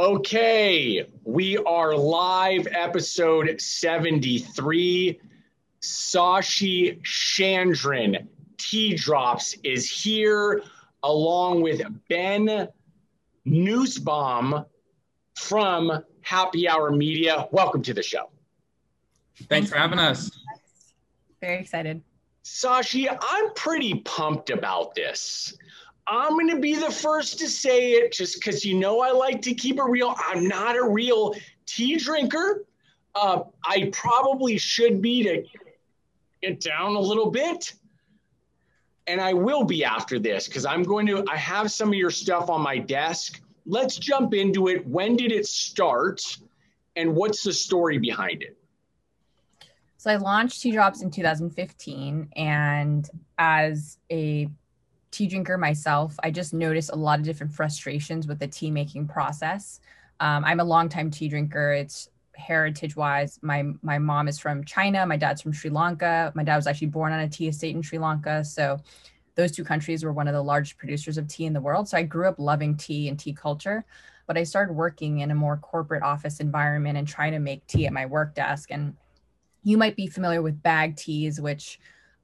Okay, we are live, episode 73. Sashee Chandran, Tea Drops, is here along with Ben Nussbaum from Happy Hour Media. Welcome to the show. Thanks for having us. Very excited. Sashee, I'm pretty pumped about this. I'm going to be the first to say it just because you know I like to keep it real. I'm not a real tea drinker. Uh, I probably should be to get down a little bit. And I will be after this because I'm going to, I have some of your stuff on my desk. Let's jump into it. When did it start? And what's the story behind it? So I launched Tea Drops in 2015. And as a tea drinker myself, I just noticed a lot of different frustrations with the tea making process. Um, I'm a longtime tea drinker. It's heritage wise. My my mom is from China. My dad's from Sri Lanka. My dad was actually born on a tea estate in Sri Lanka. So those two countries were one of the largest producers of tea in the world. So I grew up loving tea and tea culture. But I started working in a more corporate office environment and trying to make tea at my work desk. And you might be familiar with bag teas, which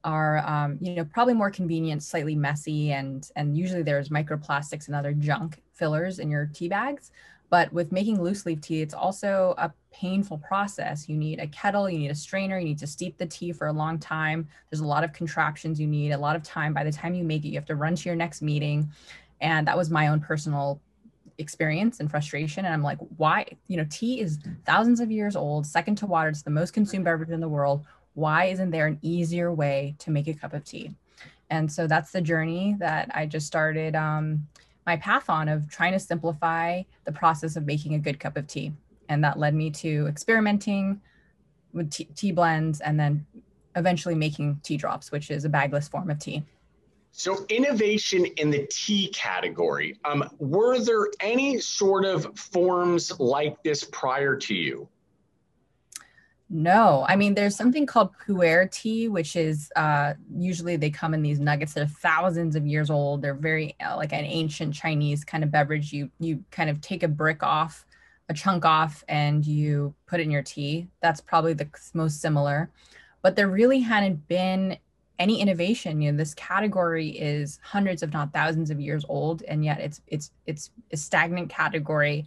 are um, you know probably more convenient slightly messy and and usually there's microplastics and other junk fillers in your tea bags. But with making loose leaf tea it's also a painful process. You need a kettle you need a strainer you need to steep the tea for a long time. There's a lot of contractions you need a lot of time. By the time you make it you have to run to your next meeting. And that was my own personal experience and frustration. And i'm like why? You know tea is thousands of years old second to water. It's the most consumed beverage in the world why isn't there an easier way to make a cup of tea? And so that's the journey that I just started um, my path on of trying to simplify the process of making a good cup of tea. And that led me to experimenting with tea, tea blends and then eventually making tea drops, which is a bagless form of tea. So, innovation in the tea category. Um, were there any sort of forms like this prior to you? No, I mean, there's something called pu'er tea, which is uh, usually they come in these nuggets. They're thousands of years old. They're very uh, like an ancient Chinese kind of beverage. You you kind of take a brick off, a chunk off, and you put it in your tea. That's probably the most similar. But there really hadn't been any innovation. You know, this category is hundreds, if not thousands, of years old, and yet it's it's it's a stagnant category.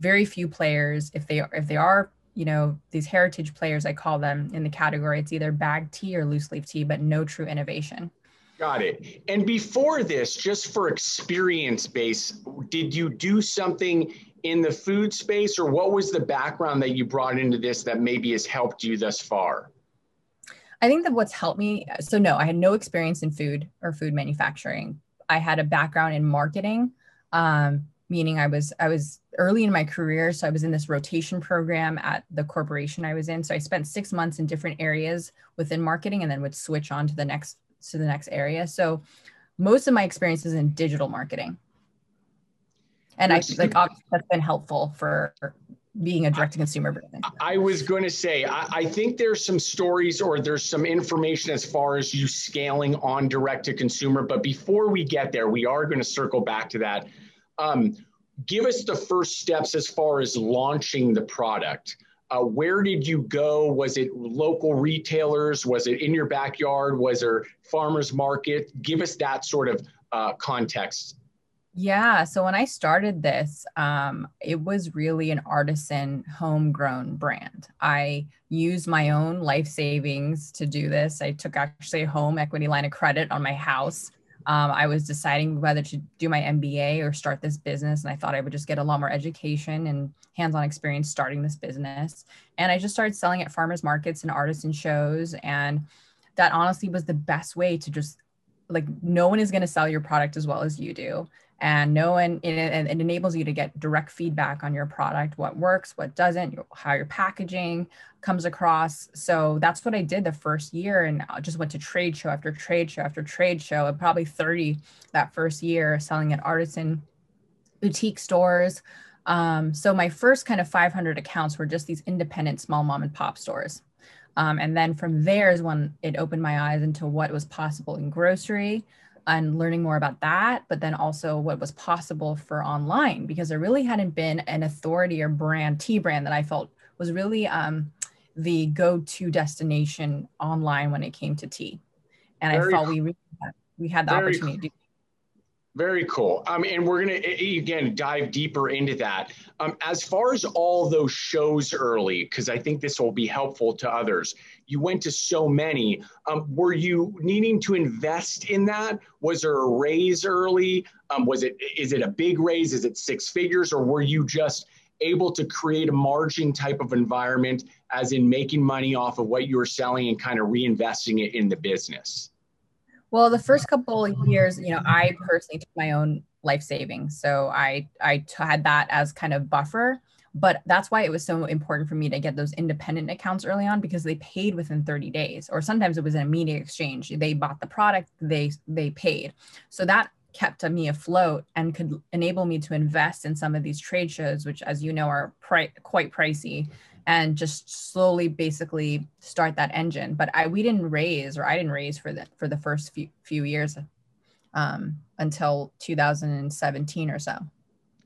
Very few players. If they if they are you know these heritage players i call them in the category it's either bag tea or loose leaf tea but no true innovation. Got it. And before this just for experience base did you do something in the food space or what was the background that you brought into this that maybe has helped you thus far? I think that what's helped me so no i had no experience in food or food manufacturing. I had a background in marketing um, meaning I was I was early in my career, so I was in this rotation program at the corporation I was in. So I spent six months in different areas within marketing, and then would switch on to the next to the next area. So most of my experience is in digital marketing, and I like obviously that's been helpful for being a direct to consumer business. I was going to say, I, I, think there's some stories or there's some information as far as you scaling on direct to consumer. But before we get there, we are going to circle back to that. Um, give us the first steps as far as launching the product. Uh, where did you go? Was it local retailers? Was it in your backyard? Was there farmers market? Give us that sort of uh, context. Yeah. So when I started this, um, it was really an artisan homegrown brand. I used my own life savings to do this. I took actually a home equity line of credit on my house um, I was deciding whether to do my MBA or start this business. And I thought I would just get a lot more education and hands on experience starting this business. And I just started selling at farmers markets and artisan shows. And that honestly was the best way to just like, no one is going to sell your product as well as you do and no one it, it, enables you to get direct feedback on your product what works what doesn't how your packaging comes across. So that's what i did the first year and I just went to trade show after trade show after trade show probably 30 that first year selling at artisan boutique stores. Um, so my first kind of 500 accounts were just these independent small mom and pop stores. Um, and then from there is when it opened my eyes into what was possible in grocery and learning more about that, but then also what was possible for online because there really hadn't been an authority or brand, tea brand that I felt was really um, the go-to destination online when it came to tea. And Very I felt we really had, we had the opportunity to very cool. Um, and we're going to, again, dive deeper into that. Um, as far as all those shows early, because I think this will be helpful to others, you went to so many. Um, were you needing to invest in that? Was there a raise early? Um, was it, is it a big raise? Is it six figures? Or were you just able to create a margin type of environment, as in making money off of what you were selling and kind of reinvesting it in the business? Well, the first couple of years, you know, I personally took my own life savings. So I I t- had that as kind of buffer. But that's why it was so important for me to get those independent accounts early on because they paid within 30 days, or sometimes it was an immediate exchange. They bought the product, they they paid. So that kept me afloat and could enable me to invest in some of these trade shows, which, as you know, are pri- quite pricey and just slowly basically start that engine. But i we didn't raise or i didn't raise for the for the first few few years um, until 2017 or so.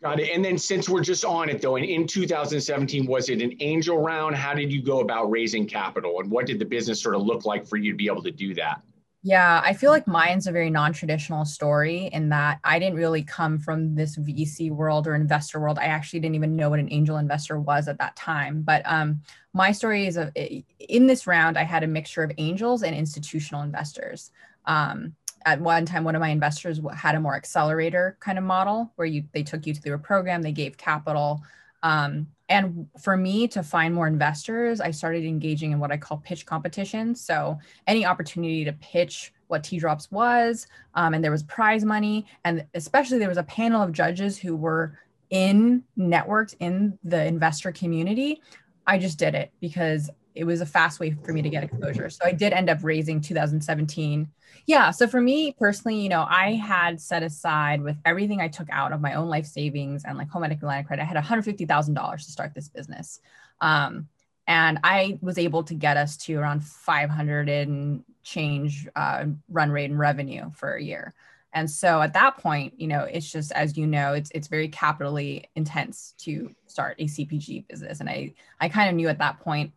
Got it. And then since we're just on it though and in 2017 was it an angel round? How did you go about raising capital? And what did the business sort of look like for you to be able to do that yeah, I feel like mine's a very non-traditional story in that I didn't really come from this VC world or investor world. I actually didn't even know what an angel investor was at that time. But um, my story is a, in this round, I had a mixture of angels and institutional investors. Um, at one time, one of my investors had a more accelerator kind of model where you they took you through a program, they gave capital. Um, and for me to find more investors, I started engaging in what I call pitch competitions. So any opportunity to pitch what Tea Drops was, um, and there was prize money, and especially there was a panel of judges who were in networks in the investor community. I just did it because it was a fast way for me to get exposure. So I did end up raising 2017 yeah. So for me personally, you know, I had set aside with everything I took out of my own life savings and like home equity line of credit, I had $150,000 to start this business. Um, and I was able to get us to around 500 and change uh, run rate and revenue for a year. And so at that point, you know, it's just as you know, it's it's very capitally intense to start a CPG business. And I I kind of knew at that point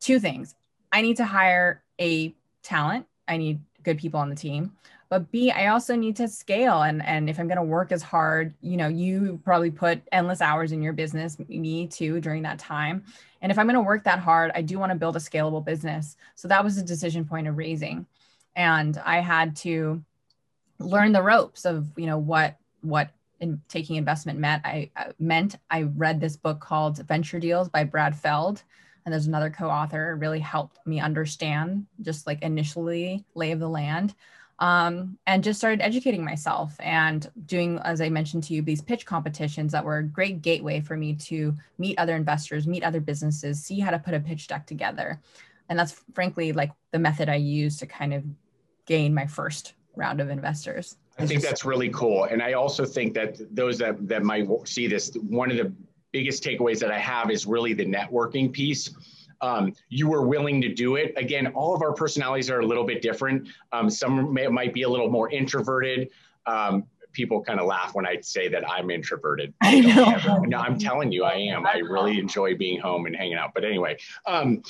two things. I need to hire a talent. I need good people on the team. But b i also need to scale. And and if i'm going to work as hard you know you probably put endless hours in your business me too during that time. And if i'm going to work that hard i do want to build a scalable business. So that was a decision point of raising. And i had to learn the ropes of you know what what in taking investment meant i uh, meant. I read this book called venture deals by brad feld and there's another co-author really helped me understand just like initially lay of the land um, and just started educating myself and doing as i mentioned to you these pitch competitions that were a great gateway for me to meet other investors meet other businesses see how to put a pitch deck together. And that's frankly like the method i use to kind of gain my first round of investors. I think that's really cool. And i also think that those that, that might see this one of the biggest takeaways that I have is really the networking piece. Um, you were willing to do it. Again, all of our personalities are a little bit different. Um, some may, might be a little more introverted. Um, people kind of laugh when I say that I'm introverted. I know. no, I'm telling you, I am. I really enjoy being home and hanging out. But anyway, um,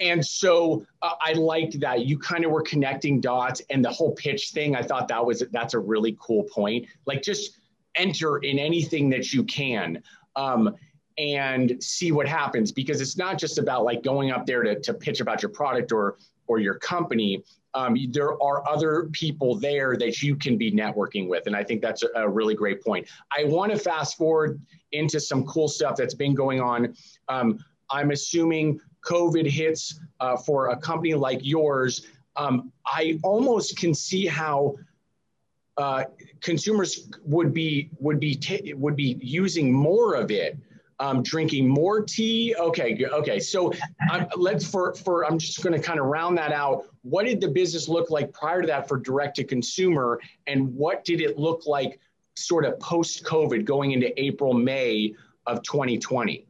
and so uh, I liked that you kind of were connecting dots and the whole pitch thing. I thought that was that's a really cool point. Like just enter in anything that you can. Um, and see what happens because it's not just about like going up there to, to pitch about your product or or your company. Um, there are other people there that you can be networking with and i think that's a, really great point. I want to fast forward into some cool stuff that's been going on. Um, i'm assuming covid hits uh, for a company like yours. Um, i almost can see how uh, consumers would be would be would be using more of it um, drinking more tea. Okay, okay. So um, let's for for I'm just going to kind of round that out. What did the business look like prior to that for direct to consumer, and what did it look like sort of post COVID going into April May of 2020?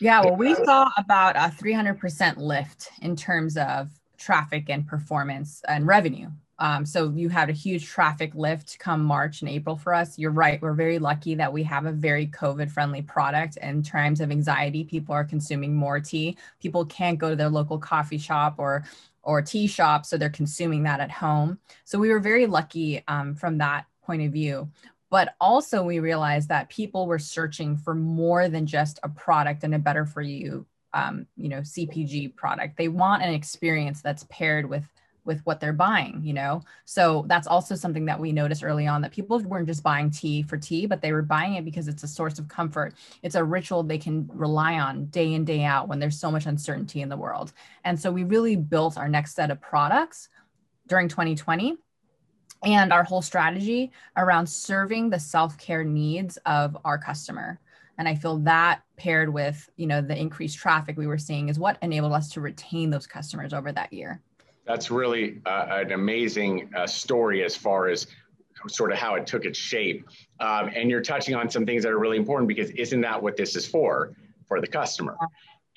Yeah, well, we saw about a 300% lift in terms of traffic and performance and revenue Um, so you had a huge traffic lift come March and April for us. You're right. We're very lucky that we have a very COVID friendly product. In times of anxiety, people are consuming more tea. People can't go to their local coffee shop or or tea shop, so they're consuming that at home. So we were very lucky um, from that point of view. But also, we realized that people were searching for more than just a product and a better for you, um, you know, CPG product. They want an experience that's paired with with what they're buying, you know? So that's also something that we noticed early on that people weren't just buying tea for tea, but they were buying it because it's a source of comfort. It's a ritual they can rely on day in, day out when there's so much uncertainty in the world. And so we really built our next set of products during 2020 and our whole strategy around serving the self-care needs of our customer and i feel that paired with you know the increased traffic we were seeing is what enabled us to retain those customers over that year that's really uh, an amazing uh, story as far as sort of how it took its shape. Um, and you're touching on some things that are really important because isn't that what this is for, for the customer?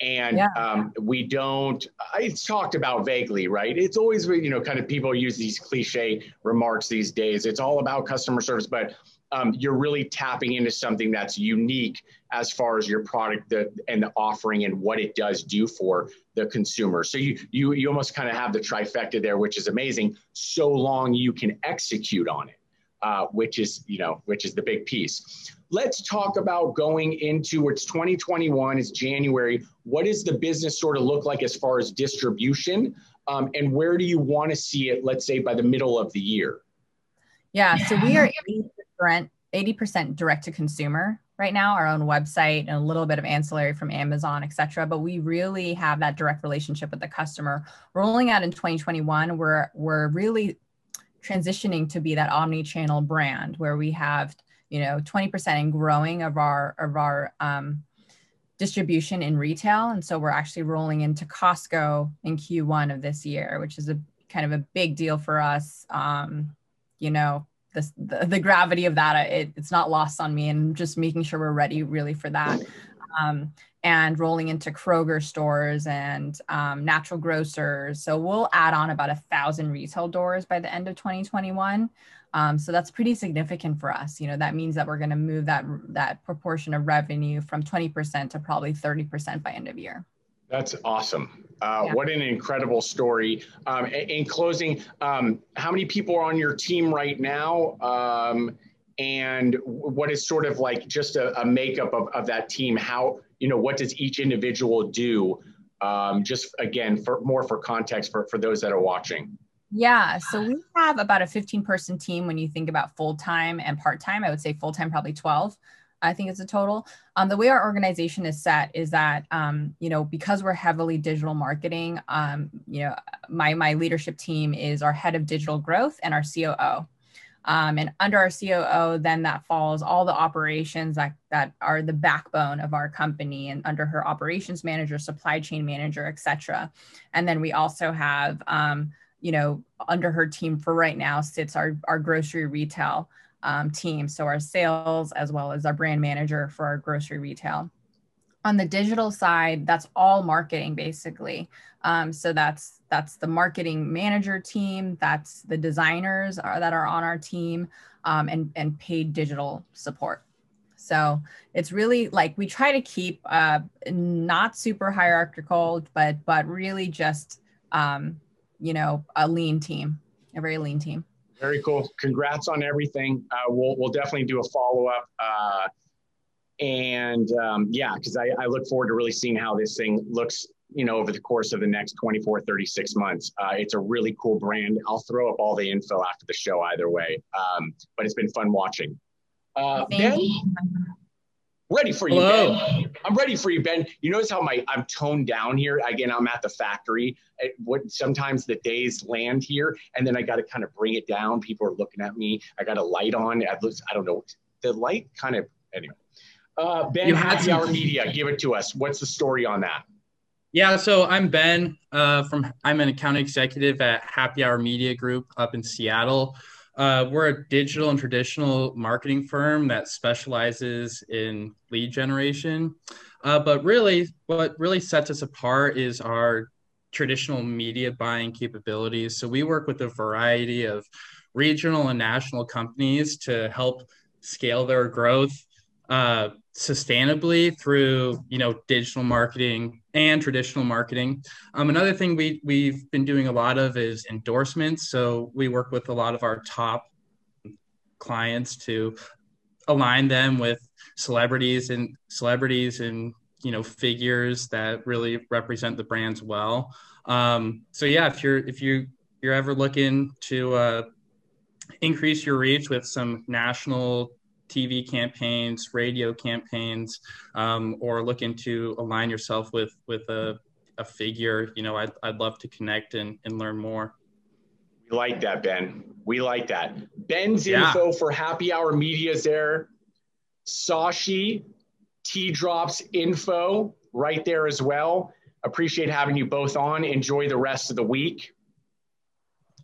And yeah. um, we don't, it's talked about vaguely, right? It's always, you know, kind of people use these cliche remarks these days. It's all about customer service, but um, you're really tapping into something that's unique as far as your product the, and the offering and what it does do for the consumer. So you you you almost kind of have the trifecta there, which is amazing. So long you can execute on it, uh, which is you know which is the big piece. Let's talk about going into it's 2021. It's January. What does the business sort of look like as far as distribution, um, and where do you want to see it? Let's say by the middle of the year. Yeah, so we are 80% 80% direct to consumer right now, our own website and a little bit of ancillary from Amazon, et cetera. But we really have that direct relationship with the customer. Rolling out in 2021, we're, we're really transitioning to be that omni-channel brand where we have, you know, 20% and growing of our, of our, um, distribution in retail. And so we're actually rolling into Costco in Q1 of this year, which is a kind of a big deal for us. Um, you know, the, the, the gravity of that, it, it's not lost on me and just making sure we're ready really for that. Um, and rolling into Kroger stores and um, natural grocers. So we'll add on about a thousand retail doors by the end of 2021. Um, so that's pretty significant for us. You know, that means that we're going to move that that proportion of revenue from 20% to probably 30% by end of year. That's awesome. Uh, yeah. What an incredible story. Um, in closing, um, how many people are on your team right now? Um, and what is sort of like just a, a, makeup of, of that team? How, you know, what does each individual do? Um, just again, for more for context for, for those that are watching. Yeah, so we have about a 15 person team when you think about full time and part time. I would say full time, probably 12. I think it's a total. Um, the way our organization is set is that um, you know because we're heavily digital marketing, um, you know my my leadership team is our head of digital growth and our COO. Um, and under our COO, then that falls all the operations that, that are the backbone of our company, and under her operations manager, supply chain manager, et cetera. And then we also have, um, you know, under her team for right now sits our, our grocery retail um, team. So our sales as well as our brand manager for our grocery retail. On the digital side, that's all marketing basically. Um, so that's that's the marketing manager team, that's the designers are, that are on our team, um, and and paid digital support. So it's really like we try to keep uh, not super hierarchical, but but really just um, you know a lean team, a very lean team. Very cool. Congrats on everything. Uh, we'll, we'll definitely do a follow up. Uh, and um, yeah, because I, I look forward to really seeing how this thing looks, you know, over the course of the next 24, 36 months. Uh, it's a really cool brand. I'll throw up all the info after the show either way. Um, but it's been fun watching. Uh, ben, Ready for you, Hello. Ben. I'm ready for you, Ben. You notice how my I'm toned down here. Again, I'm at the factory. It, what sometimes the days land here, and then I got to kind of bring it down. People are looking at me. I got a light on. I, I don't know. The light kind of anyway. Uh, ben, you Happy Hour Media, give it to us. What's the story on that? Yeah, so I'm Ben uh, from I'm an account executive at Happy Hour Media Group up in Seattle. Uh, we're a digital and traditional marketing firm that specializes in lead generation. Uh, but really, what really sets us apart is our traditional media buying capabilities. So we work with a variety of regional and national companies to help scale their growth uh, sustainably through you know digital marketing and traditional marketing. Um, another thing we we've been doing a lot of is endorsements. So we work with a lot of our top clients to align them with celebrities and celebrities and you know figures that really represent the brands well. Um, so yeah, if you're if you you're ever looking to uh, increase your reach with some national TV campaigns, radio campaigns, um, or looking to align yourself with with a, a figure, you know, I'd, I'd love to connect and, and learn more. We like that, Ben. We like that. Ben's yeah. info for happy hour media is there. Sashee, Tea drops info right there as well. Appreciate having you both on. Enjoy the rest of the week.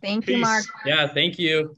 Thank Peace. you, Mark. Yeah, thank you.